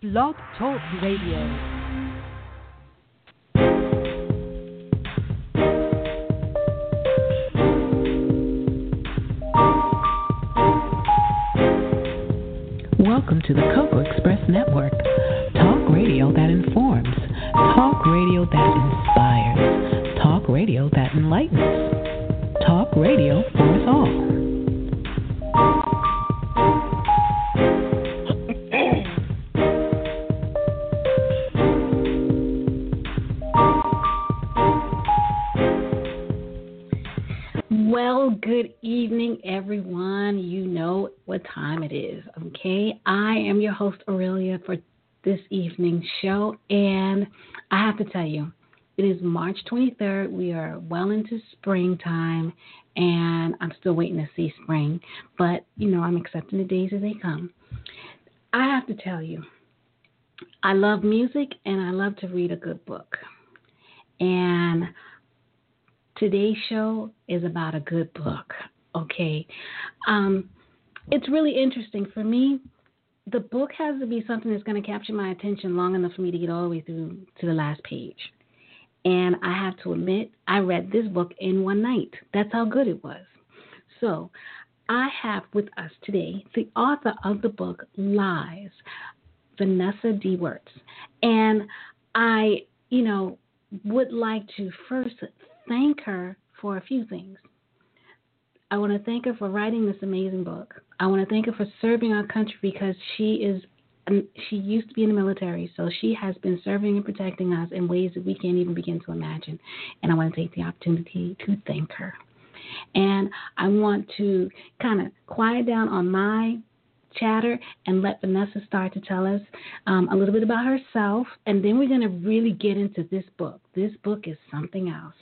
Blog Talk Radio. Welcome to the Cocoa Express Network. March 23rd. We are well into springtime, and I'm still waiting to see spring, but you know, I'm accepting the days as they come. I have to tell you, I love music and I love to read a good book. And today's show is about a good book. Okay. Um, it's really interesting. For me, the book has to be something that's going to capture my attention long enough for me to get all the way through to the last page. And I have to admit, I read this book in one night. That's how good it was. So, I have with us today the author of the book Lies, Vanessa D. Werts. And I, you know, would like to first thank her for a few things. I want to thank her for writing this amazing book. I want to thank her for serving our country because she is she used to be in the military, so she has been serving and protecting us in ways that we can't even begin to imagine. And I want to take the opportunity to thank her. And I want to kind of quiet down on my chatter and let Vanessa start to tell us um, a little bit about herself. And then we're going to really get into this book. This book is something else.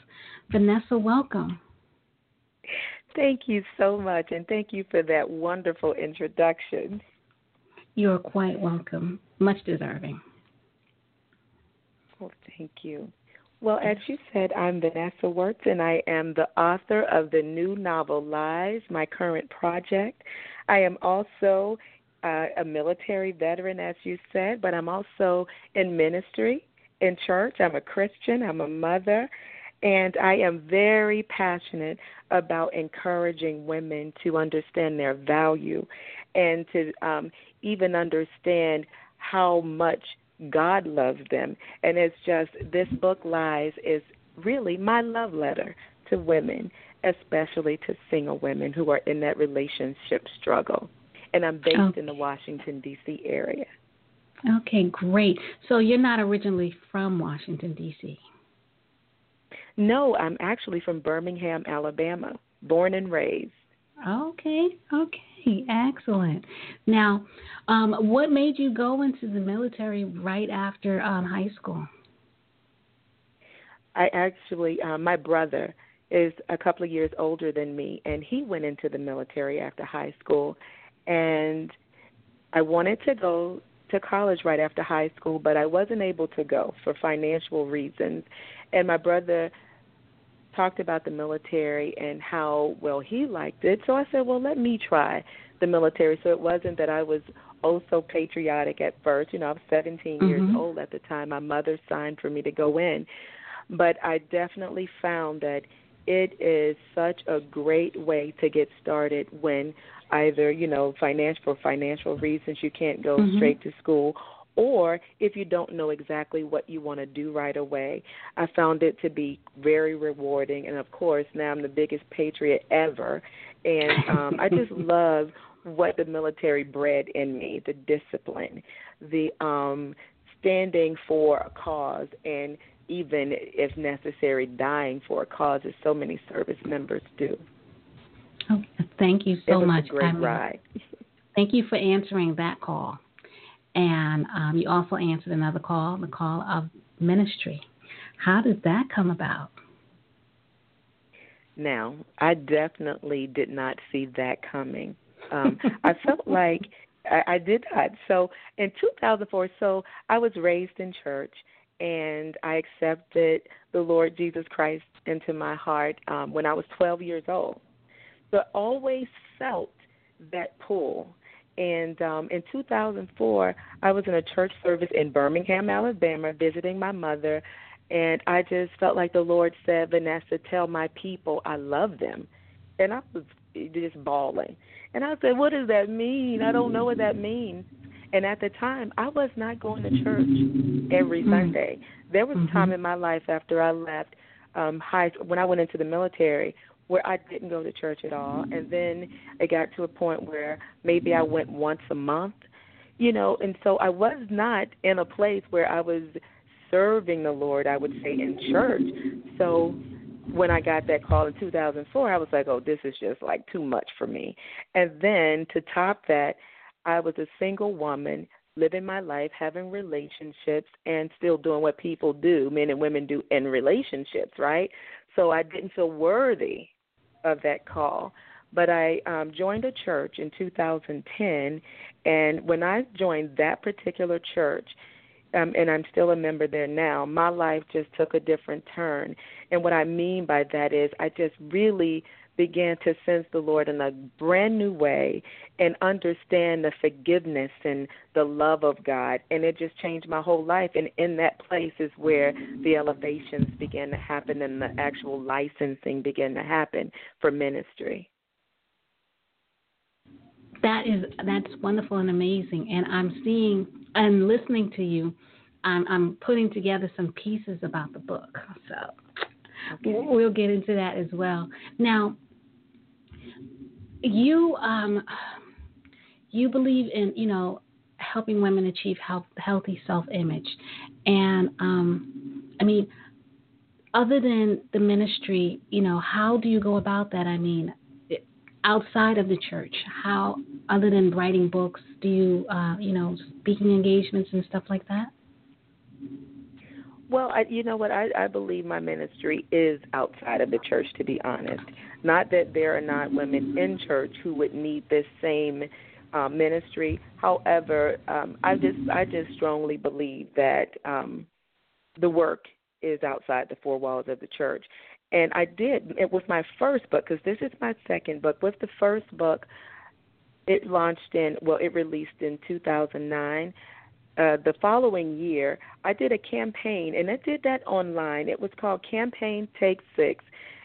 Vanessa, welcome. Thank you so much. And thank you for that wonderful introduction. You're quite welcome. Much deserving. Well, thank you. Well, as you said, I'm Vanessa Werts, and I am the author of the new novel Lies, my current project. I am also uh, a military veteran, as you said, but I'm also in ministry in church. I'm a Christian, I'm a mother, and I am very passionate about encouraging women to understand their value and to um, even understand how much God loves them. And it's just this book, Lies, is really my love letter to women, especially to single women who are in that relationship struggle. And I'm based okay. in the Washington, D.C. area. Okay, great. So you're not originally from Washington, D.C.? No, I'm actually from Birmingham, Alabama, born and raised. Okay, okay, excellent. Now, um, what made you go into the military right after um, high school? I actually, uh, my brother is a couple of years older than me, and he went into the military after high school. And I wanted to go to college right after high school, but I wasn't able to go for financial reasons. And my brother talked about the military and how well he liked it. So I said, well, let me try the military. So it wasn't that I was oh so patriotic at first. You know, I was 17 mm-hmm. years old at the time. My mother signed for me to go in. But I definitely found that it is such a great way to get started when either, you know, financial for financial reasons you can't go mm-hmm. straight to school or if you don't know exactly what you want to do right away. I found it to be very rewarding, and of course, now I'm the biggest patriot ever, and um, I just love what the military bred in me the discipline, the um, standing for a cause, and even if necessary, dying for a cause, as so many service members do. Oh, thank you so much. A great ride. Thank you for answering that call. And um, you also answered another call, the call of ministry. How did that come about? Now, I definitely did not see that coming. Um, I felt like I, I did not. So in 2004, so I was raised in church and I accepted the Lord Jesus Christ into my heart um, when I was 12 years old. But always felt that pull And um, in 2004, I was in a church service in Birmingham, Alabama, visiting my mother. And I just felt like the Lord said, Vanessa, tell my people I love them. And I was just bawling. And I said, What does that mean? I don't know what that means. And at the time, I was not going to church every mm-hmm. Sunday. There was a time mm-hmm. in my life after I left um high school when I went into the military where I didn't go to church at all. And then it got to a point where maybe I went once a month, you know, and so I was not in a place where I was serving the Lord, I would say, in church. So when I got that call in 2004, I was like, oh, this is just like too much for me. And then to top that, I was a single woman living my life, having relationships, and still doing what people do, men and women do in relationships, right? So I didn't feel worthy of that call. But I um, joined a church in 2010, and when I joined that particular church, um, and I'm still a member there now, my life just took a different turn. And what I mean by that is I just really began to sense the Lord in a brand new way and understand the forgiveness and the love of God. And it just changed my whole life. And in that place is where the elevations began to happen and the actual licensing began to happen for ministry. That is that's wonderful and amazing. And I'm seeing and listening to you. I'm, I'm putting together some pieces about the book. So Okay. We'll get into that as well. Now, you um, you believe in you know helping women achieve health, healthy self-image, and um, I mean, other than the ministry, you know, how do you go about that? I mean, outside of the church, how other than writing books, do you uh, you know speaking engagements and stuff like that? Well, I, you know what? I, I believe my ministry is outside of the church. To be honest, not that there are not women in church who would need this same uh, ministry. However, um, I just I just strongly believe that um, the work is outside the four walls of the church. And I did it was my first book because this is my second book. With the first book, it launched in well, it released in 2009 uh, the following year, I did a campaign, and I did that online. It was called Campaign Take Six,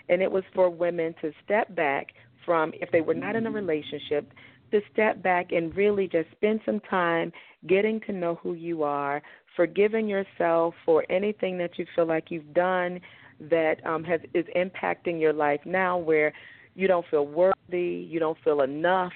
and it was for women to step back from, if they were not in a relationship, to step back and really just spend some time getting to know who you are, forgiving yourself for anything that you feel like you've done that um, has is impacting your life now, where you don't feel worthy, you don't feel enough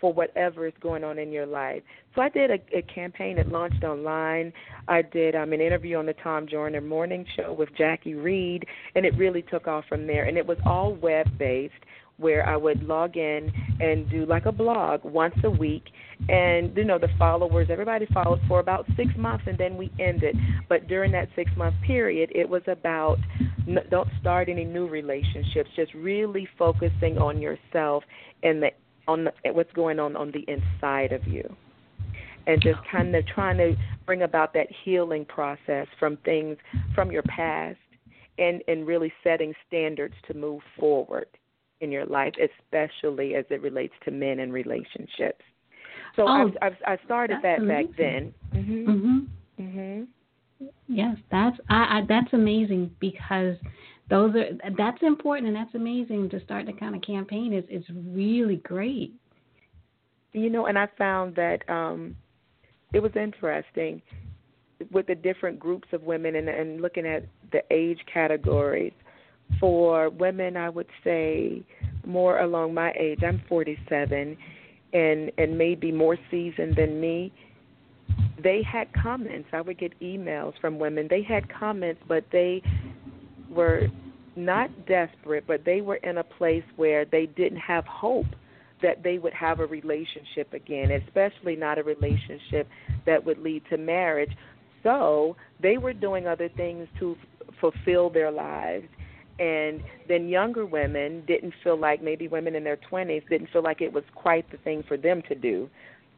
for whatever is going on in your life. So I did a, a campaign that launched online. I did um, an interview on the Tom Joyner Morning Show with Jacque Reid, and it really took off from there. And it was all web based, where I would log in and do like a blog once a week. And you know the followers, everybody followed for about six months, and then we ended. But during that six month period, it was about don't start any new relationships, just really focusing on yourself and the on the, what's going on on the inside of you. And just kind of trying to bring about that healing process from things from your past and and really setting standards to move forward in your life especially as it relates to men and relationships. So oh, I've, I've, i started that amazing. back then. Mhm mhm mhm yes that's I, I that's amazing because those are that's important and that's amazing to start the kind of campaign is it's really great. You know and i found that um it was interesting with the different groups of women and, and looking at the age categories. For women i would say more along my age i'm 47 and and maybe more seasoned than me. They had comments. I would get emails from women. They had comments but they were not desperate, but they were in a place where they didn't have hope that they would have a relationship again, especially not a relationship that would lead to marriage. So they were doing other things to f- fulfill their lives. And then younger women didn't feel like, maybe women in their 20s didn't feel like it was quite the thing for them to do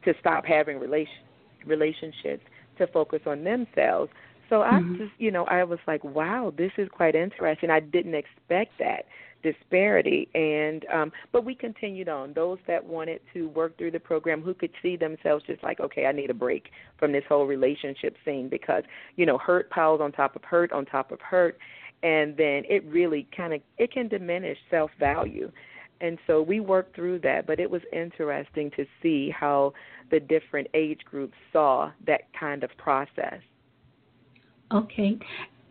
to stop having relation, relationships, to focus on themselves. So I mm-hmm. just, you know, I was like, wow, this is quite interesting. I didn't expect that disparity. And um but we continued on. Those that wanted to work through the program who could see themselves just like okay I need a break from this whole relationship scene because you know hurt piles on top of hurt on top of hurt. And then it really kind of it can diminish self value and so we worked through that but it was interesting to see how the different age groups saw that kind of process okay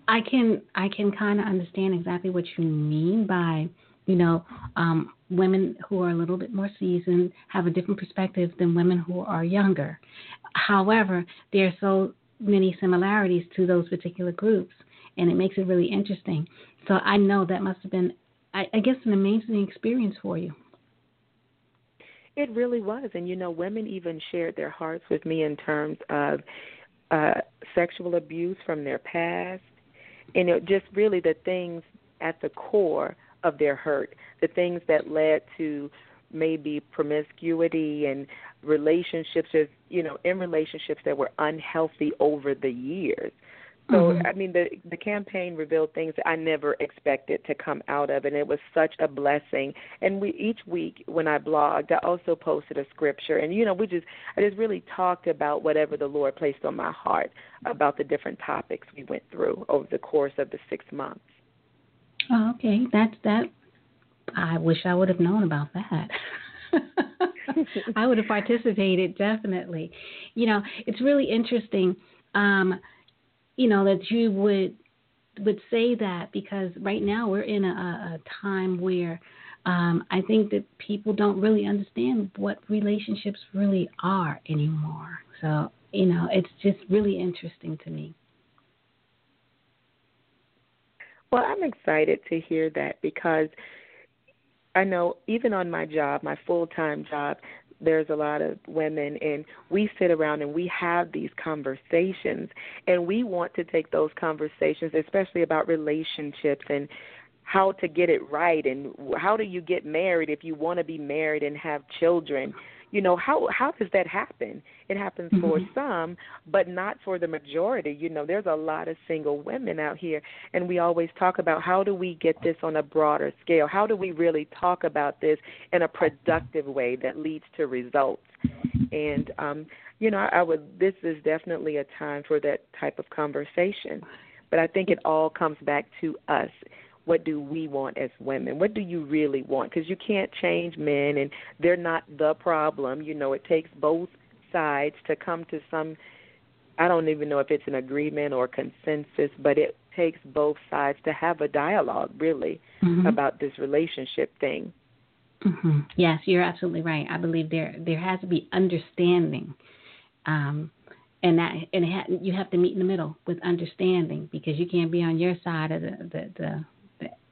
i can i can kind of understand exactly what you mean by you know um women who are a little bit more seasoned have a different perspective than women who are younger however there are so many similarities to those particular groups and it makes it really interesting. So I know that must have been, I, I guess, an amazing experience for you. It really was, and you know, women even shared their hearts with me in terms of uh, sexual abuse from their past, and it just really the things at the core of their hurt, the things that led to maybe promiscuity and relationships, you know, in relationships that were unhealthy over the years. So mm-hmm. I mean the the campaign revealed things that I never expected to come out of and it was such a blessing. And we each week when I blogged I also posted a scripture and you know we just I just really talked about whatever the Lord placed on my heart about the different topics we went through over the course of the 6 months. Oh, okay. That's that I wish I would have known about that. I would have participated definitely. You know, it's really interesting um you know that you would would say that because right now we're in a, a time where um, I think that people don't really understand what relationships really are anymore. So you know, it's just really interesting to me. Well, I'm excited to hear that because I know even on my job, my full time job, there's a lot of women and we sit around and we have these conversations and we want to take those conversations especially about relationships and how to get it right and how do you get married if you want to be married and have children you know how how does that happen? It happens mm-hmm. for some but not for the majority. You know there's a lot of single women out here and we always talk about how do we get this on a broader scale? How do we really talk about this in a productive way that leads to results? And um you know i would this is definitely a time for that type of conversation. But i think it all comes back to us what do we want as women? What do you really want? Because you can't change men, and they're not the problem. You know, it takes both sides to come to some. I don't even know if it's an agreement or consensus, but it takes both sides to have a dialogue, really, mm-hmm. about this relationship thing. Mm-hmm. Yes, you're absolutely right. I believe there there has to be understanding. Um, and that and ha- you have to meet in the middle with understanding because you can't be on your side of the the, the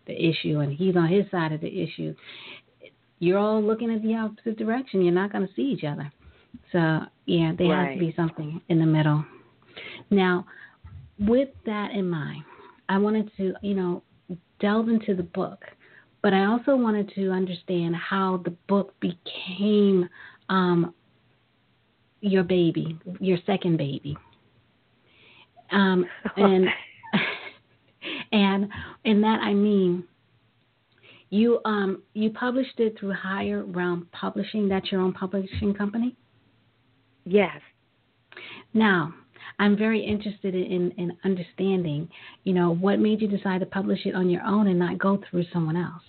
the issue and he's on his side of the issue, you're all looking at the opposite direction. You're not going to see each other. So, yeah, there right. has to be something in the middle. Now, with that in mind, I wanted to, you know, delve into the book, but I also wanted to understand how the book became um, your baby, your second baby. Um, and and in that I mean you um you published it through Higher Realm Publishing. That's your own publishing company. Yes. Now, I'm very interested in, in understanding, you know, what made you decide to publish it on your own and not go through someone else.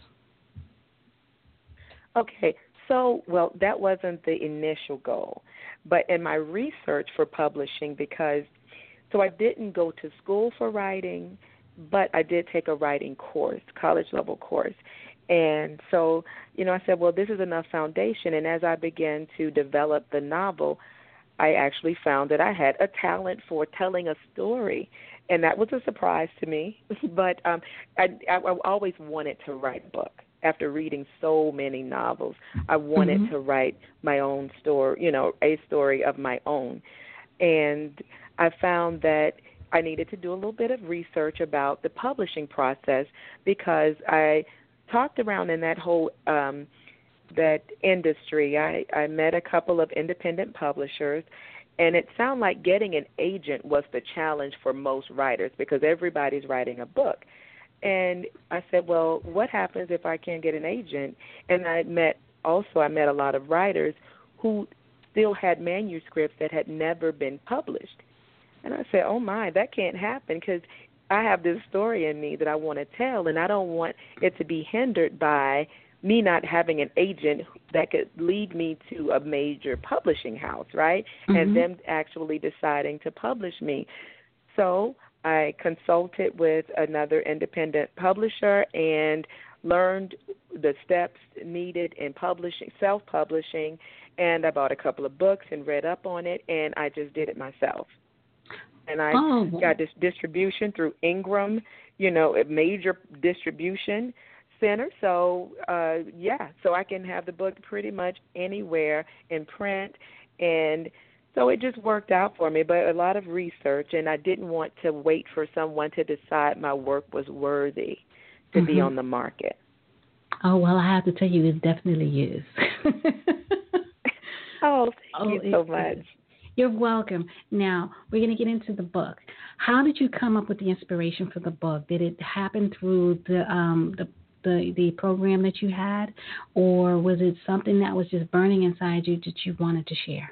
Okay, so well, that wasn't the initial goal, but in my research for publishing, because so I didn't go to school for writing but I did take a writing course, college level course. And so, you know, I said, well, this is enough foundation. And as I began to develop the novel, I actually found that I had a talent for telling a story. And that was a surprise to me. but um, I, I, I always wanted to write a book. After reading so many novels, I wanted mm-hmm. to write my own story, you know, a story of my own. And I found that I needed to do a little bit of research about the publishing process because I talked around in that whole um, that industry. I, I met a couple of independent publishers, and it sounded like getting an agent was the challenge for most writers because everybody's writing a book. And I said, well, what happens if I can't get an agent? And I met also I met a lot of writers who still had manuscripts that had never been published. And I said, "Oh my, that can't happen because I have this story in me that I want to tell, and I don't want it to be hindered by me not having an agent that could lead me to a major publishing house, right? Mm-hmm. And them actually deciding to publish me. So I consulted with another independent publisher and learned the steps needed in publishing, self publishing, and I bought a couple of books and read up on it, and I just did it myself and I oh. got this distribution through Ingram, you know, a major distribution center. So uh yeah, so I can have the book pretty much anywhere in print and so it just worked out for me, but a lot of research and I didn't want to wait for someone to decide my work was worthy to mm-hmm. be on the market. Oh, well, I have to tell you it definitely is. oh, thank oh, you so much. You're welcome. Now, we're going to get into the book. How did you come up with the inspiration for the book? Did it happen through the um, the the, the program that you had, or was it something that was just burning inside you that you wanted to share?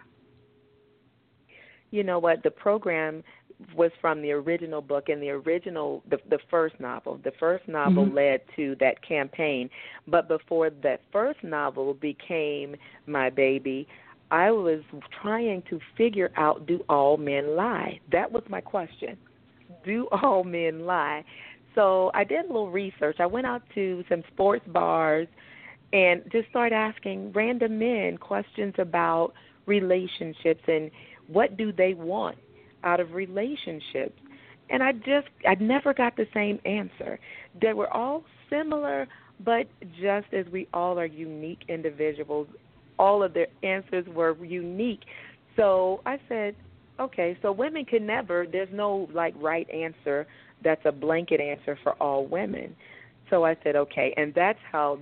You know what? The program was from the original book and the original the the first novel the first novel mm-hmm. led to that campaign but before that first novel became my baby I was trying to figure out do all men lie? That was my question. Do all men lie? So I did a little research. I went out to some sports bars and just started asking random men questions about relationships and what do they want out of relationships. And I just I never got the same answer. They were all similar, but just as we all are unique individuals, all of their answers were unique. So I said, okay, so women can never, there's no like right answer that's a blanket answer for all women. So I said, okay, and that's how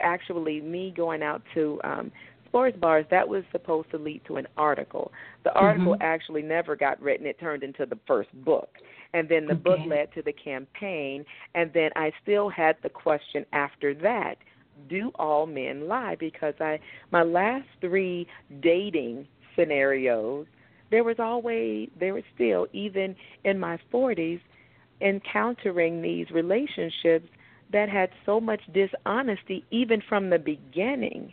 actually me going out to um sports bars that was supposed to lead to an article. The article mm-hmm. actually never got written. It turned into the first book. And then the okay. book led to the campaign and then I still had the question after that do all men lie because I my last three dating scenarios there was always there was still even in my 40s encountering these relationships that had so much dishonesty even from the beginning.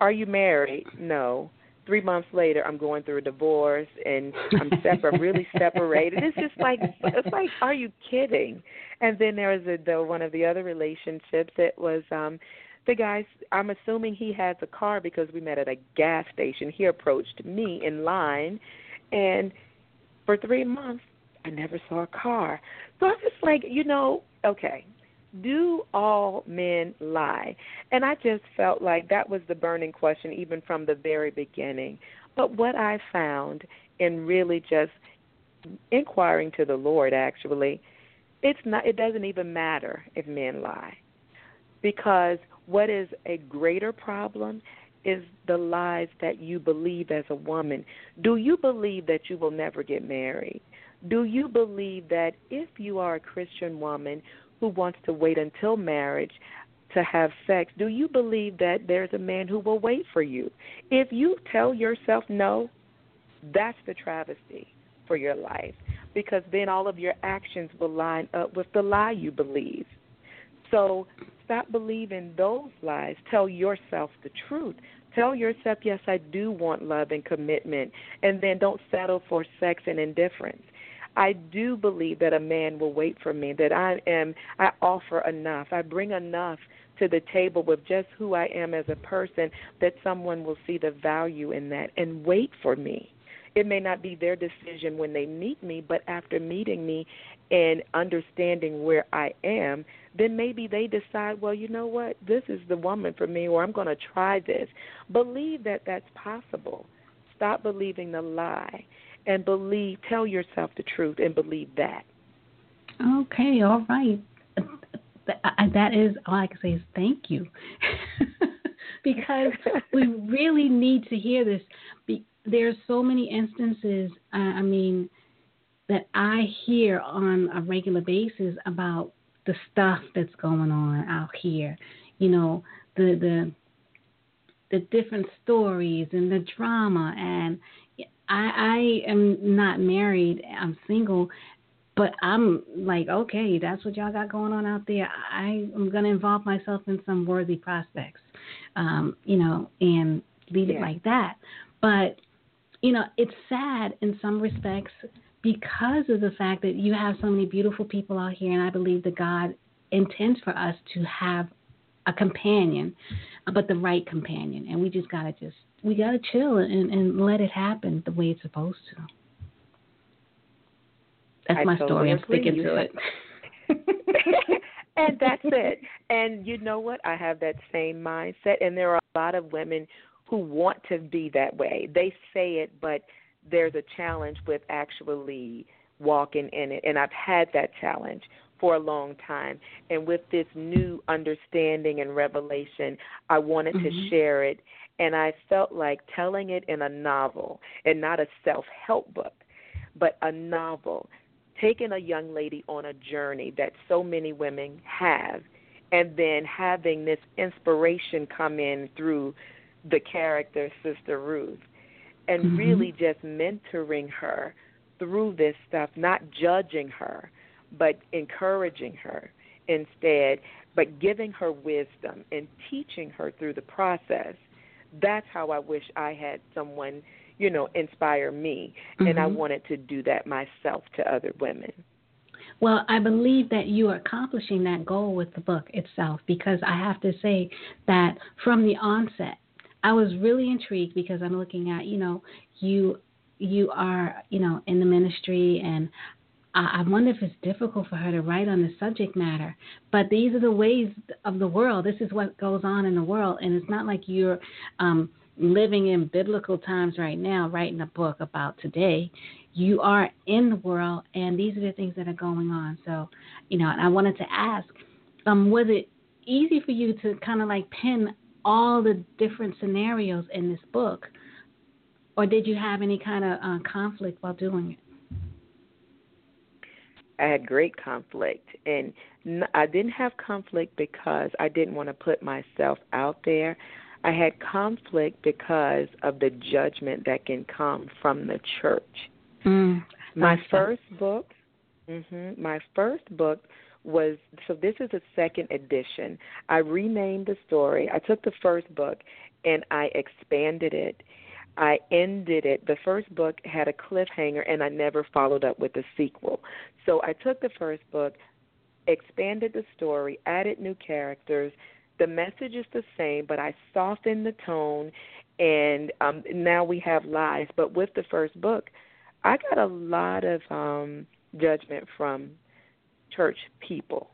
Are you married? No three months later I'm going through a divorce and I'm separate I'm really separated. It's just like it's like are you kidding? And then there was a the one of the other relationships it was um the guy I'm assuming he has a car because we met at a gas station. He approached me in line and for 3 months I never saw a car. So I'm just like, you know, okay, do all men lie? And I just felt like that was the burning question even from the very beginning. But what I found in really just inquiring to the Lord actually, it's not it doesn't even matter if men lie. Because what is a greater problem is the lies that you believe as a woman. Do you believe that you will never get married? Do you believe that if you are a Christian woman who wants to wait until marriage to have sex, do you believe that there's a man who will wait for you? If you tell yourself no, that's the travesty for your life because then all of your actions will line up with the lie you believe. So stop believing those lies. Tell yourself the truth. Tell yourself, yes, I do want love and commitment, and then don't settle for sex and indifference. I do believe that a man will wait for me, that I am I offer enough. I bring enough to the table with just who I am as a person that someone will see the value in that and wait for me. It may not be their decision when they meet me, but after meeting me and understanding where I am, then maybe they decide, well, you know what, this is the woman for me, or I'm going to try this. Believe that that's possible. Stop believing the lie and believe, tell yourself the truth and believe that. Okay, all right. That is all I can say is thank you. because we really need to hear this. There's so many instances. Uh, I mean, that I hear on a regular basis about the stuff that's going on out here. You know, the the the different stories and the drama and I I am not married. I'm single, but I'm like, okay, that's what y'all got going on out there. I am going to involve myself in some worthy prospects, um, you know, and leave yeah. it like that. But you know, it's sad in some respects because of the fact that you have so many beautiful people out here, and I believe that God intends for us to have a companion, but the right companion, and we just gotta just we gotta chill and, and let it happen the way it's supposed to. That's I my totally story. I'm sticking to it. and that's it. And you know what? I have that same mindset, and there are a lot of women who want to be that way. They say it, but there's a challenge with actually walking in it. And I've had that challenge for a long time. And with this new understanding and revelation, I wanted mm-hmm. to share it. And I felt like telling it in a novel and not a self help book, but a novel, taking a young lady on a journey that so many women have, and then having this inspiration come in through the character Sister Ruth and mm-hmm. really just mentoring her through this stuff, not judging her, but encouraging her instead, but giving her wisdom and teaching her through the process. That's how I wish I had someone, you know, inspire me. Mm-hmm. And I mm-hmm. wanted to do that myself to other women. Well, I believe that you are accomplishing that goal with the book itself because I have to say that from the onset, I was really intrigued because I'm looking at, you know, you you are, you know, in the ministry and I wonder if it's difficult for her to write on the subject matter. But these are the ways of the world. This is what goes on in the world, and it's not like you're um, living in biblical times right now, writing a book about today. You are in the world, and these are the things that are going on. So, you know, and I wanted to ask, um, was it easy for you to kind of like pin all the different scenarios in this book, or did you have any kind of uh, conflict while doing it? I had great conflict, and I didn't have conflict because I didn't want to put myself out there. I had conflict because of the judgment that can come from the church. Mm, my first book, mm-hmm, my first book was so this is a second edition. I renamed the story. I took the first book and I expanded it. I ended it. The first book had a cliffhanger and I never followed up with a sequel. So I took the first book, expanded the story, added new characters. The message is the same, but I softened the tone and um now we have lies. But with the first book, I got a lot of um judgment from church people.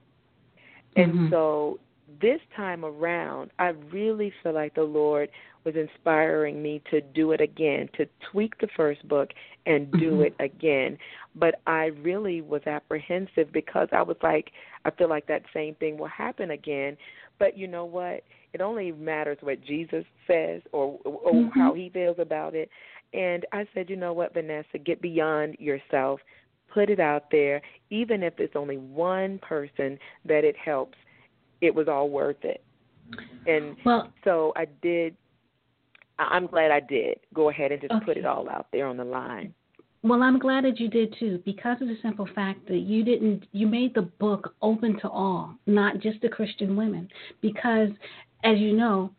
And mm-hmm. so this time around, I really feel like the Lord was inspiring me to do it again, to tweak the first book and do mm-hmm. it again. But I really was apprehensive because I was like, I feel like that same thing will happen again. But you know what? It only matters what Jesus says or, or mm-hmm. how he feels about it. And I said, you know what, Vanessa, get beyond yourself put it out there, even if it's only one person that it helps, it was all worth it. And well, so I did. I'm glad I did go ahead and just okay. put it all out there on the line. Well, I'm glad that you did too, because of the simple fact that you didn't, you made the book open to all, not just the Christian women. Because, as you know,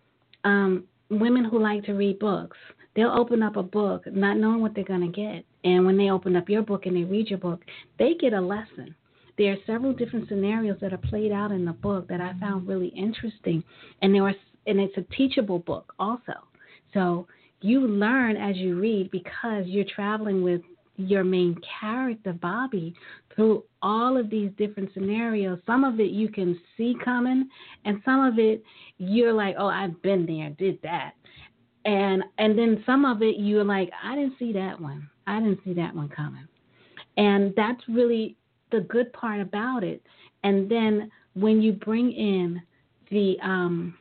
um, women who like to read books, they'll open up a book not knowing what they're going to get. And when they open up your book and they read your book, they get a lesson. There are several different scenarios that are played out in the book that I found really interesting, and there was, and it's a teachable book also. So you learn as you read because you're traveling with your main character, Bobby, through all of these different scenarios. Some of it you can see coming, and some of it you're like, oh, I've been there, did that and and then some of it you're like i didn't see that one i didn't see that one coming and that's really the good part about it. And then when you bring in the um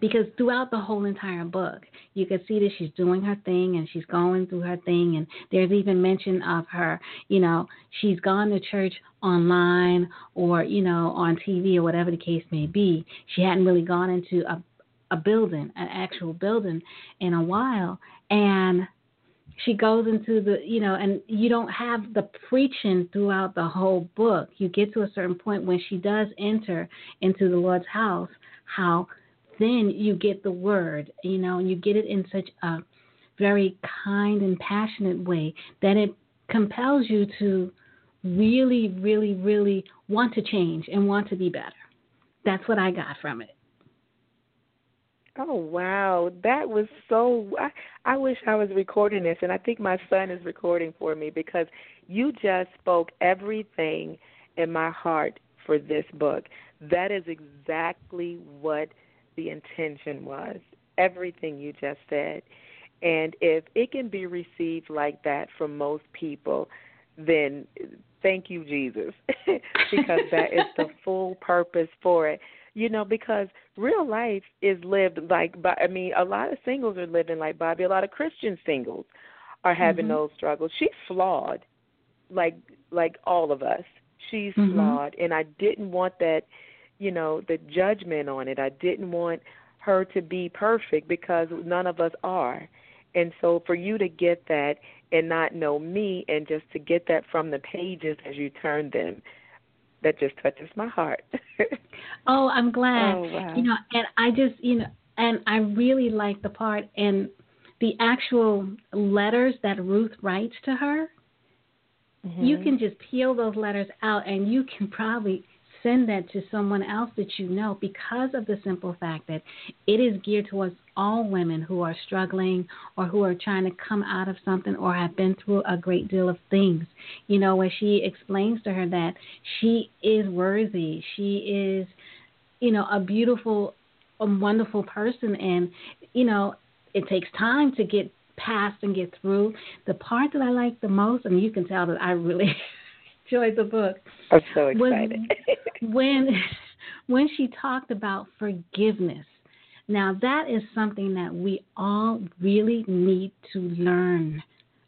because throughout the whole entire book, you can see that she's doing her thing and she's going through her thing, and there's even mention of her, you know, she's gone to church online or you know on TV or whatever the case may be. She hadn't really gone into a a building, an actual building, in a while, and she goes into the you know and you don't have the preaching throughout the whole book. You get to a certain point when she does enter into the lord's house how then you get the word you know and you get it in such a very kind and passionate way that it compels you to really really really want to change and want to be better. That's what i got from it Oh wow, that was so. I, I wish I was recording this, and I think my son is recording for me because you just spoke everything in my heart for this book. That is exactly what the intention was. Everything you just said, and if it can be received like that from most people, then thank you, Jesus, because that is the full purpose for it you know, because real life is lived like, by I mean, a lot of singles are living like Bobby. A lot of Christian singles are having mm-hmm. those struggles. She's flawed, like like all of us. She's mm-hmm. flawed, and I didn't want that, you know, the judgment on it. I didn't want her to be perfect because none of us are. And so for you to get that and not know me and just to get that from the pages as you turn them, that just touches my heart. oh, I'm glad. Oh, wow. You know, and I just, you know, and I really like the part and the actual letters that Ruth writes to her. Mm-hmm. You can just peel those letters out and you can probably send that to someone else that you know because of the simple fact that it is geared towards all women who are struggling or who are trying to come out of something or have been through a great deal of things. You know, where she explains to her that she is worthy, she is, you know, a beautiful, a wonderful person, and, you know, it takes time to get past and get through. The part that I like the most, and you can tell that I really enjoyed the book. I'm so excited. when when she talked about forgiveness. Now that is something that we all really need to learn.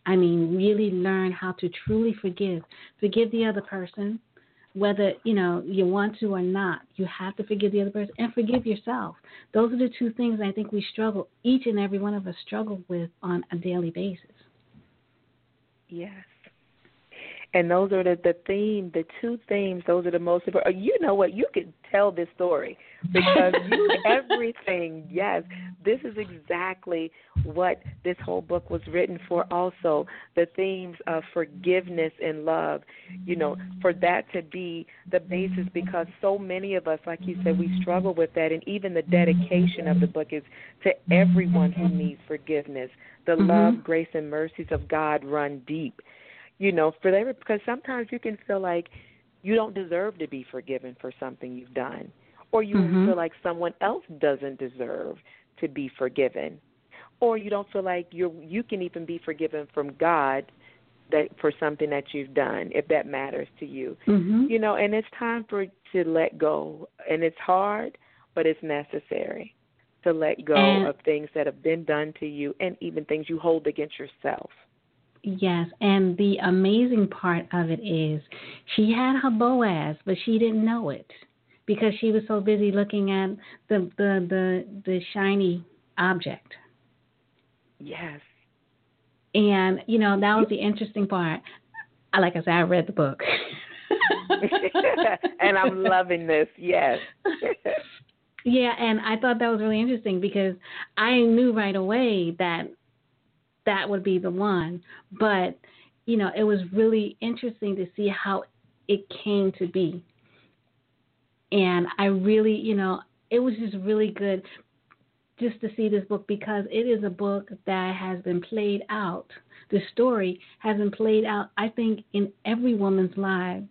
I mean, really learn how to truly forgive. Forgive the other person, whether you know you want to or not. You have to forgive the other person and forgive yourself. Those are the two things I think we struggle. Each and every one of us struggle with on a daily basis. Yes. And those are the the theme, the two themes. Those are the most important. You know what? You can tell this story because you everything. Yes, this is exactly what this whole book was written for. Also, the themes of forgiveness and love. You know, for that to be the basis, because so many of us, like you said, we struggle with that. And even the dedication of the book is to everyone who needs forgiveness. The mm-hmm. love, grace, and mercies of God run deep you know, for them because sometimes you can feel like you don't deserve to be forgiven for something you've done, or you mm-hmm. feel like someone else doesn't deserve to be forgiven, or you don't feel like you you can even be forgiven from God that for something that you've done if that matters to you mm-hmm. you know and it's time for to let go and it's hard but it's necessary to let go and, of things that have been done to you and even things you hold against yourself Yes, and the amazing part of it is she had her Boaz, but she didn't know it because she was so busy looking at the the the, the shiny object. Yes. And you know that was the interesting part. I, Like I said, I read the book. and I'm loving this. Yes. yeah, and I thought that was really interesting because I knew right away that that would be the one. But, you know, it was really interesting to see how it came to be. And I really, you know, it was just really good just to see this book because it is a book that has been played out. The story has been played out, I think, in every woman's life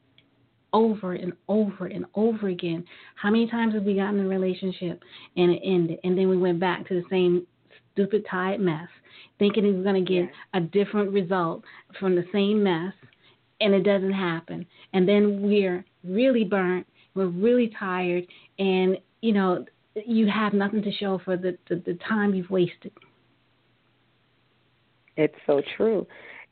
over and over and over again. How many times have we gotten in a relationship and it ended, and then we went back to the same stupid tired mess? Thinking he's going to get a different result from the same mess, and it doesn't happen. And then we're really burnt, we're really tired, and you know you have nothing to show for the, the, the time you've wasted. It's so true.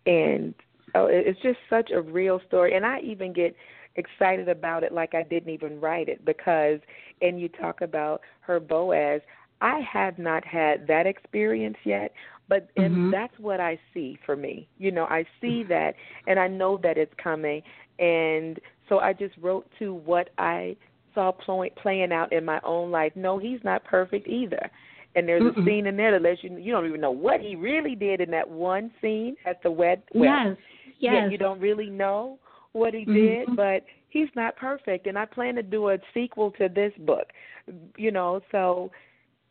And oh, it's just such a real story. And I even get excited about it like I didn't even write it because, and you talk about her Boaz, I have not had that experience yet, but and mm-hmm. that's what I see for me. You know, I see mm-hmm. that and I know that it's coming and so I just wrote to what I saw playing out in my own life. No, he's not perfect either. And there's Mm-mm. a scene in there that lets you you don't even know what he really did in that one scene at the wed. Well, yes, yes. Yeah, you don't really know what he mm-hmm. did, but he's not perfect. And I plan to do a sequel to this book. You know, so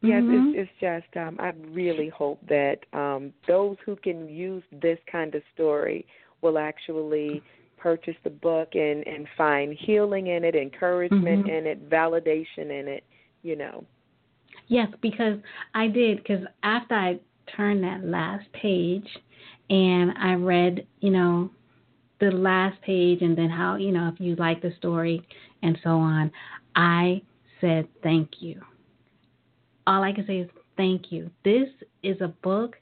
yes, mm-hmm. it's, it's just um, I really hope that um, those who can use this kind of story will actually purchase the book and and find healing in it, encouragement mm-hmm. in it, validation in it. You know. Yes, because I did. Because after I turned that last page, and I read, you know, the last page, and then how you know if you like the story and so on, I said thank you. All I can say is thank you. This is a book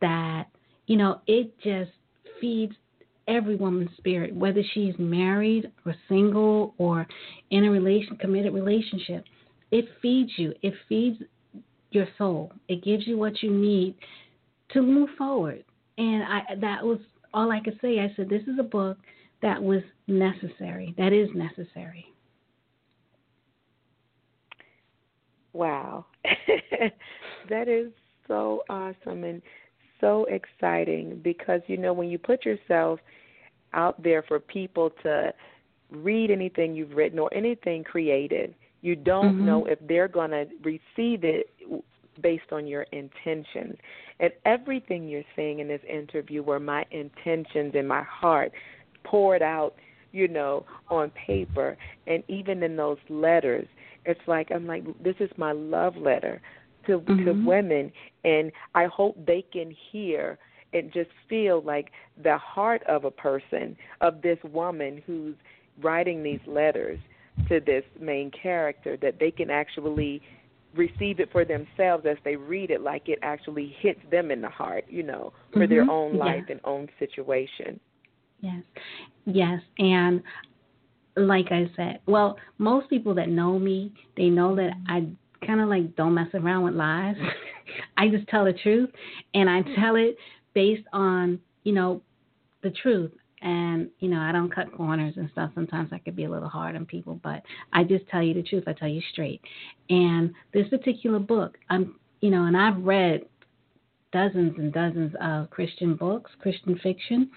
that you know it just feeds every woman's spirit, whether she's married or single or in a relation committed relationship. It feeds you. It feeds your soul. It gives you what you need to move forward. And I that was all I could say. I said this is a book that was necessary. That is necessary. Wow. that is so awesome and so exciting because you know when you put yourself out there for people to read anything you've written or anything created, you don't mm-hmm. know if they're going to receive it based on your intentions. And everything you're saying in this interview were my intentions in my heart poured out, you know, on paper and even in those letters. It's like I'm like this is my love letter to mm-hmm. to women and I hope they can hear and just feel like the heart of a person, of this woman who's writing these letters to this main character, that they can actually receive it for themselves as they read it, like it actually hits them in the heart, you know, for mm-hmm. their own life yes. and own situation. Yes, yes, and like I said, well, most people that know me, they know that I kind of like don't mess around with lies. I just tell the truth, and I tell it based on you know the truth. And you know i don't cut corners and stuff. Sometimes i could be a little hard on people but i just tell you the truth. I tell you straight. And this particular book i'm you know and i've read dozens and dozens of christian books christian fiction.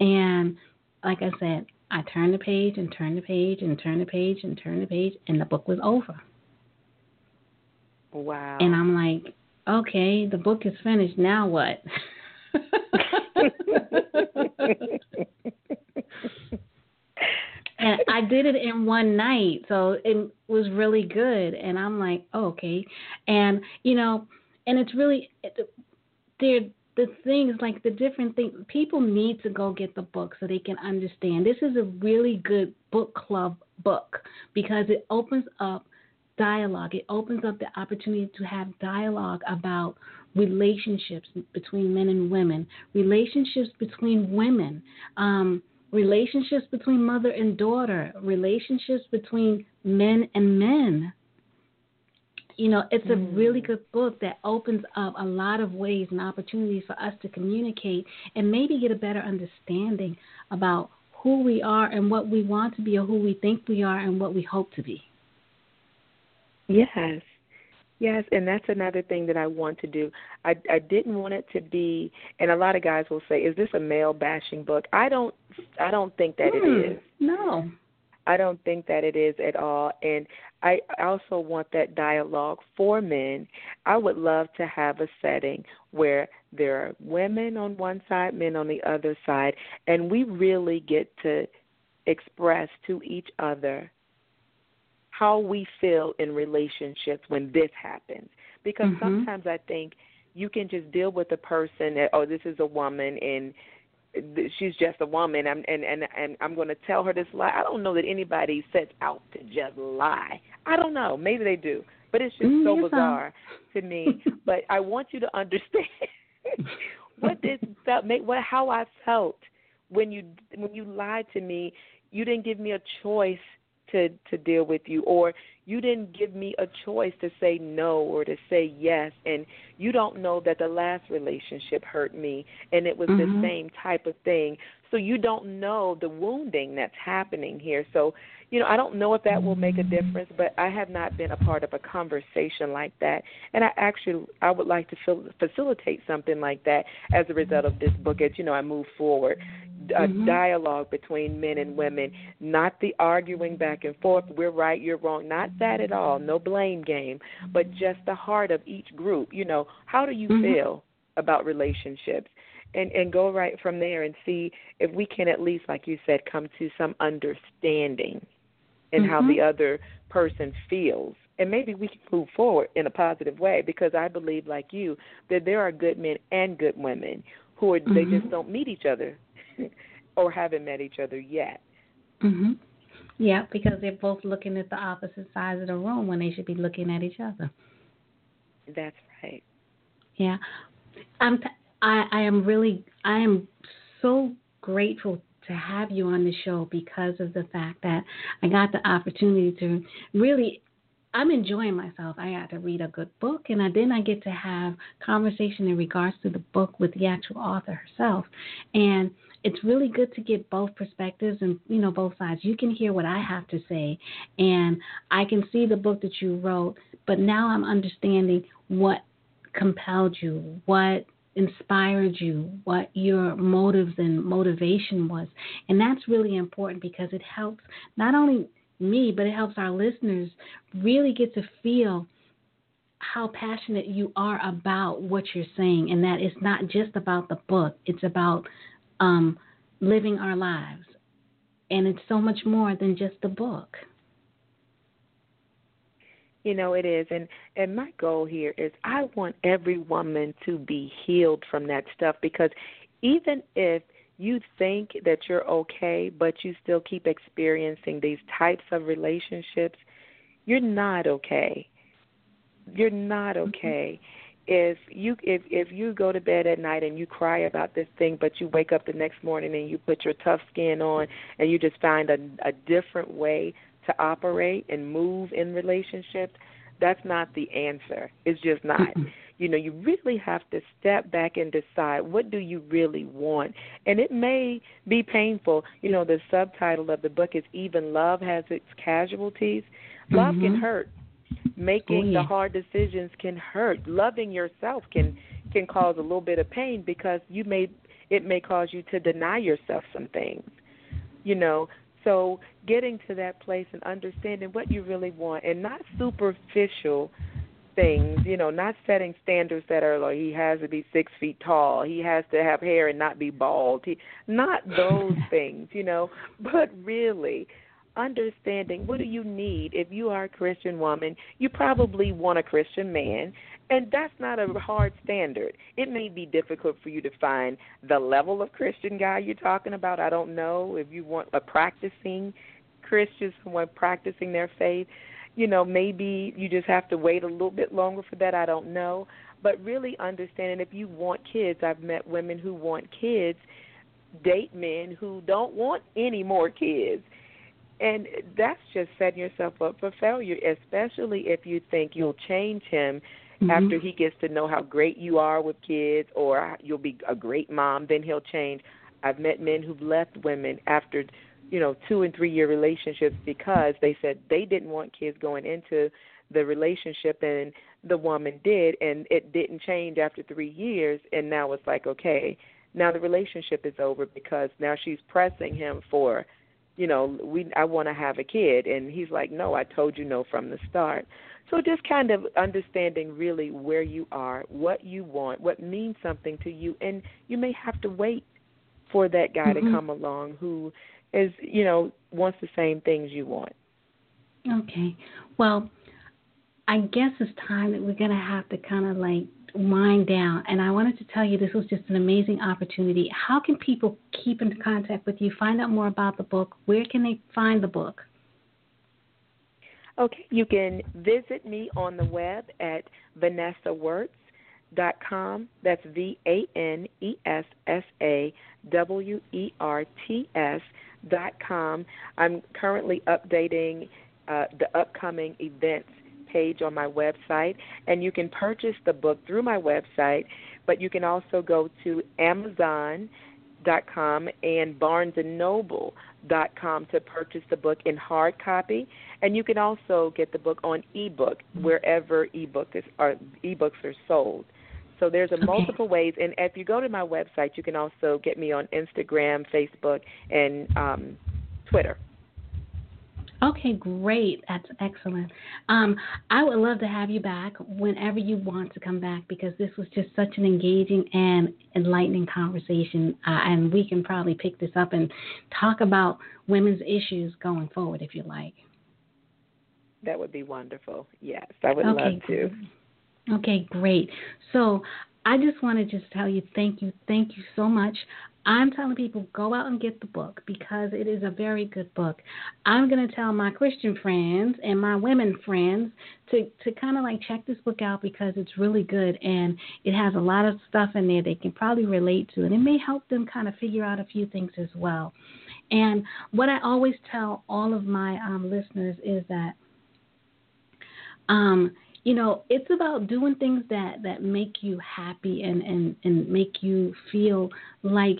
And like i said i turned the page and turned the page and turned the page and turned the page and the book was over wow and i'm like okay the book is finished now what and I did it in one night, so it was really good. And I'm like, oh, okay. And you know, and it's really there. The things like the different things people need to go get the book so they can understand. This is a really good book club book because it opens up dialogue. It opens up the opportunity to have dialogue about relationships between men and women, relationships between women, um, relationships between mother and daughter, relationships between men and men. You know, it's a really mm. good book that opens up a lot of ways and opportunities for us to communicate and maybe get a better understanding about who we are and what we want to be or who we think we are and what we hope to be. Yes. Yes, and that's another thing that I want to do. I I didn't want it to be and a lot of guys will say, "Is this a male bashing book?" I don't I don't think that mm, it hmm. No. I don't think that it is at all. And I also want that dialogue for men. I would love to have a setting where there are women on one side, men on the other side, and we really get to express to each other how we feel in relationships when this happens. Because mm-hmm. sometimes I think you can just deal with a person that oh this is a woman and she's just a woman and and and, and I'm going to tell her this lie. I don't know that anybody sets out to just lie. I don't know. Maybe they do. but it's just mm, so bizarre to me. but I want you to understand what this felt, make what how I felt when you when you lied to me. You didn't give me a choice to to deal with you or you didn't give me a choice to say no or to say yes and you don't know that the last relationship hurt me and it was mm-hmm. the same type of thing. So you don't know the wounding that's happening here. So you know i don't know if that will make a difference but i have not been a part of a conversation like that. And i actually i would like to facilitate something like that as a result of this book as you know i move forward mm-hmm. dialogue between men and women, not the arguing back and forth. We're right, you're wrong. Not that at all. No blame game, but just the heart of each group. You know, how do you mm-hmm. feel about relationships? And and go right from there and see if we can at least, like you said, come to some understanding in mm-hmm. how the other person feels and maybe we can move forward in a positive way because I believe, like you, that there are good men and good women who are mm-hmm. they just don't meet each other or haven't met each other yet. Mhm. Yeah, because they're both looking at the opposite sides of the room when they should be looking at each other. That's right. Yeah. I'm t- I I am really I am so grateful to have you on the show because of the fact that I got the opportunity to really I'm enjoying myself. I got to read a good book, and I, then I get to have conversation in regards to the book with the actual author herself. And it's really good to get both perspectives and you know both sides. You can hear what I have to say, and I can see the book that you wrote. But now I'm understanding what compelled you, what inspired you, what your motives and motivation was. And that's really important because it helps not only me, but it helps our listeners really get to feel how passionate you are about what you're saying and that it's not just about the book, it's about um, living our lives. And it's so much more than just a book. You know it is, and and my goal here is I want every woman to be healed from that stuff because even if you think that you're okay, but you still keep experiencing these types of relationships, you're not okay. You're not mm-hmm. okay. Mm-hmm if you if if you go to bed at night and you cry about this thing but you wake up the next morning and you put your tough skin on and you just find a a different way to operate and move in relationships that's not the answer. It's just not. You know you really have to step back and decide what do you really want. And it may be painful. You know the subtitle of the book is even love has its casualties. Love mm-hmm. can hurt Making the hard decisions can hurt. Loving yourself can can cause a little bit of pain because you may it may cause you to deny yourself some things. You know, so getting to that place and understanding what you really want and not superficial things, you know, not setting standards that are like he has to be six feet tall, he has to have hair and not be bald. He not those things, you know, but really understanding what do you need if you are a Christian woman, you probably want a Christian man, and that's not a hard standard. It may be difficult for you to find the level of Christian guy you're talking about. I don't know if you want a practicing Christian, someone practicing their faith. You know, maybe you just have to wait a little bit longer for that. I don't know. But really understanding if you want kids, I've met women who want kids, date men who don't want any more kids and that's just setting yourself up for failure, especially if you think you'll change him mm-hmm. after he gets to know how great you are with kids or you'll be a great mom, then he'll change. I've met men who've left women after, you know, two and three year relationships because they said they didn't want kids going into the relationship and the woman did and it didn't change after three years and now it's like, okay, now the relationship is over because now she's pressing him for you know, we I want to have a kid and he's like, "No, I told you no from the start." So just kind of understanding really where you are, what you want, what means something to you and you may have to wait for that guy mm-hmm. to come along who is, you know, wants the same things you want. Okay. Well, I guess it's time that we're going to have to kind of like wind down. And I wanted to tell you this was just an amazing opportunity. How can people keep in contact with you, find out more about the book? Where can they find the book? Okay, you can visit me on the web at vanessawerts.com. That's V A N E S S A W E R T S dot com. I'm currently updating uh, the upcoming events page on my website, and you can purchase the book through my website, but you can also go to Amazon dot com and Barnes and Noble dot com to purchase the book in hard copy, and you can also get the book on ebook wherever ebook is, or ebooks are sold. So there's a Okay. multiple ways, and if you go to my website, you can also get me on Instagram, Facebook, and um, Twitter. Okay, great. That's excellent. Um, I would love to have you back whenever you want to come back because this was just such an engaging and enlightening conversation. Uh, and we can probably pick this up and talk about women's issues going forward if you like. That would be wonderful. Yes, I would okay. love to. Okay, great. So I just want to just tell you thank you, thank you so much. I'm telling people go out and get the book because it is a very good book. I'm going to tell my Christian friends and my women friends to to kind of like check this book out because it's really good and it has a lot of stuff in there they can probably relate to and it may help them kind of figure out a few things as well. And what I always tell all of my um, listeners is that um, you know, it's about doing things that that make you happy and and and make you feel like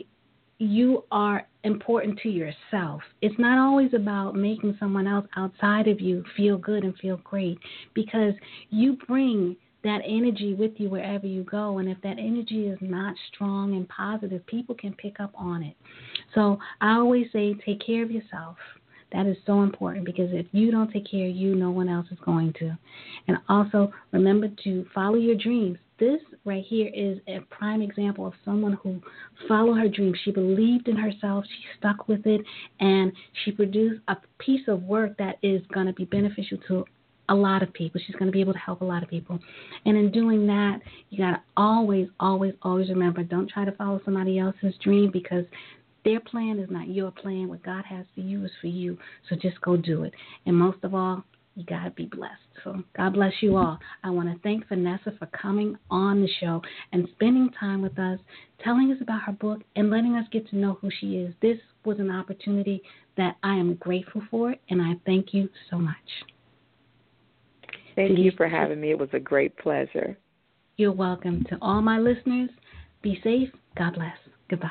you are important to yourself. It's not always about making someone else outside of you feel good and feel great because you bring that energy with you wherever you go. And if that energy is not strong and positive, people can pick up on it. So I always say take care of yourself. That is so important because if you don't take care of you, no one else is going to. And also remember to follow your dreams. This right here is a prime example of someone who followed her dreams. She believed in herself, she stuck with it, and she produced a piece of work that is going to be beneficial to a lot of people. She's going to be able to help a lot of people. And in doing that, you got to always, always, always remember don't try to follow somebody else's dream because their plan is not your plan. What God has for you is for you. So just go do it. And most of all, you got to be blessed. So God bless you all. I want to thank Vanessa for coming on the show and spending time with us, telling us about her book, and letting us get to know who she is. This was an opportunity that I am grateful for, and I thank you so much. Thank you for having me. It was a great pleasure. You're welcome. To all my listeners, be safe. God bless. Goodbye.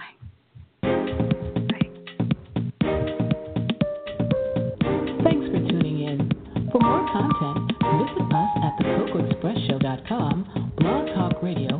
content, visit us at thecocoexpressshow.com, Blog Talk Radio,